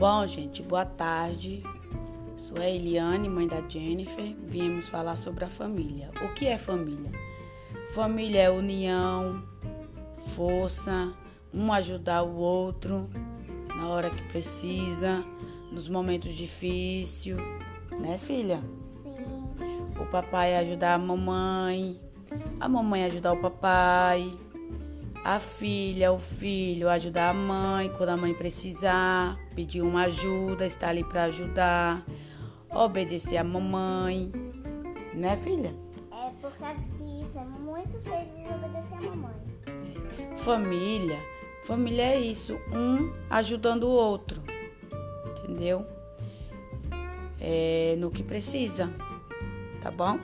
Bom, gente, boa tarde. Sou a Eliane, mãe da Jennifer. Viemos falar sobre a família. O que é família? Família é união, força, um ajudar o outro na hora que precisa, nos momentos difíceis, né, filha? Sim. O papai ajudar a mamãe, a mamãe ajudar o papai, a filha, o filho ajudar a mãe quando a mãe precisar, pedir uma ajuda, estar ali para ajudar, obedecer a mamãe, né, filha? É por causa que isso é muito feliz obedecer a mamãe. Família, família é isso, um ajudando o outro, entendeu? É no que precisa, tá bom?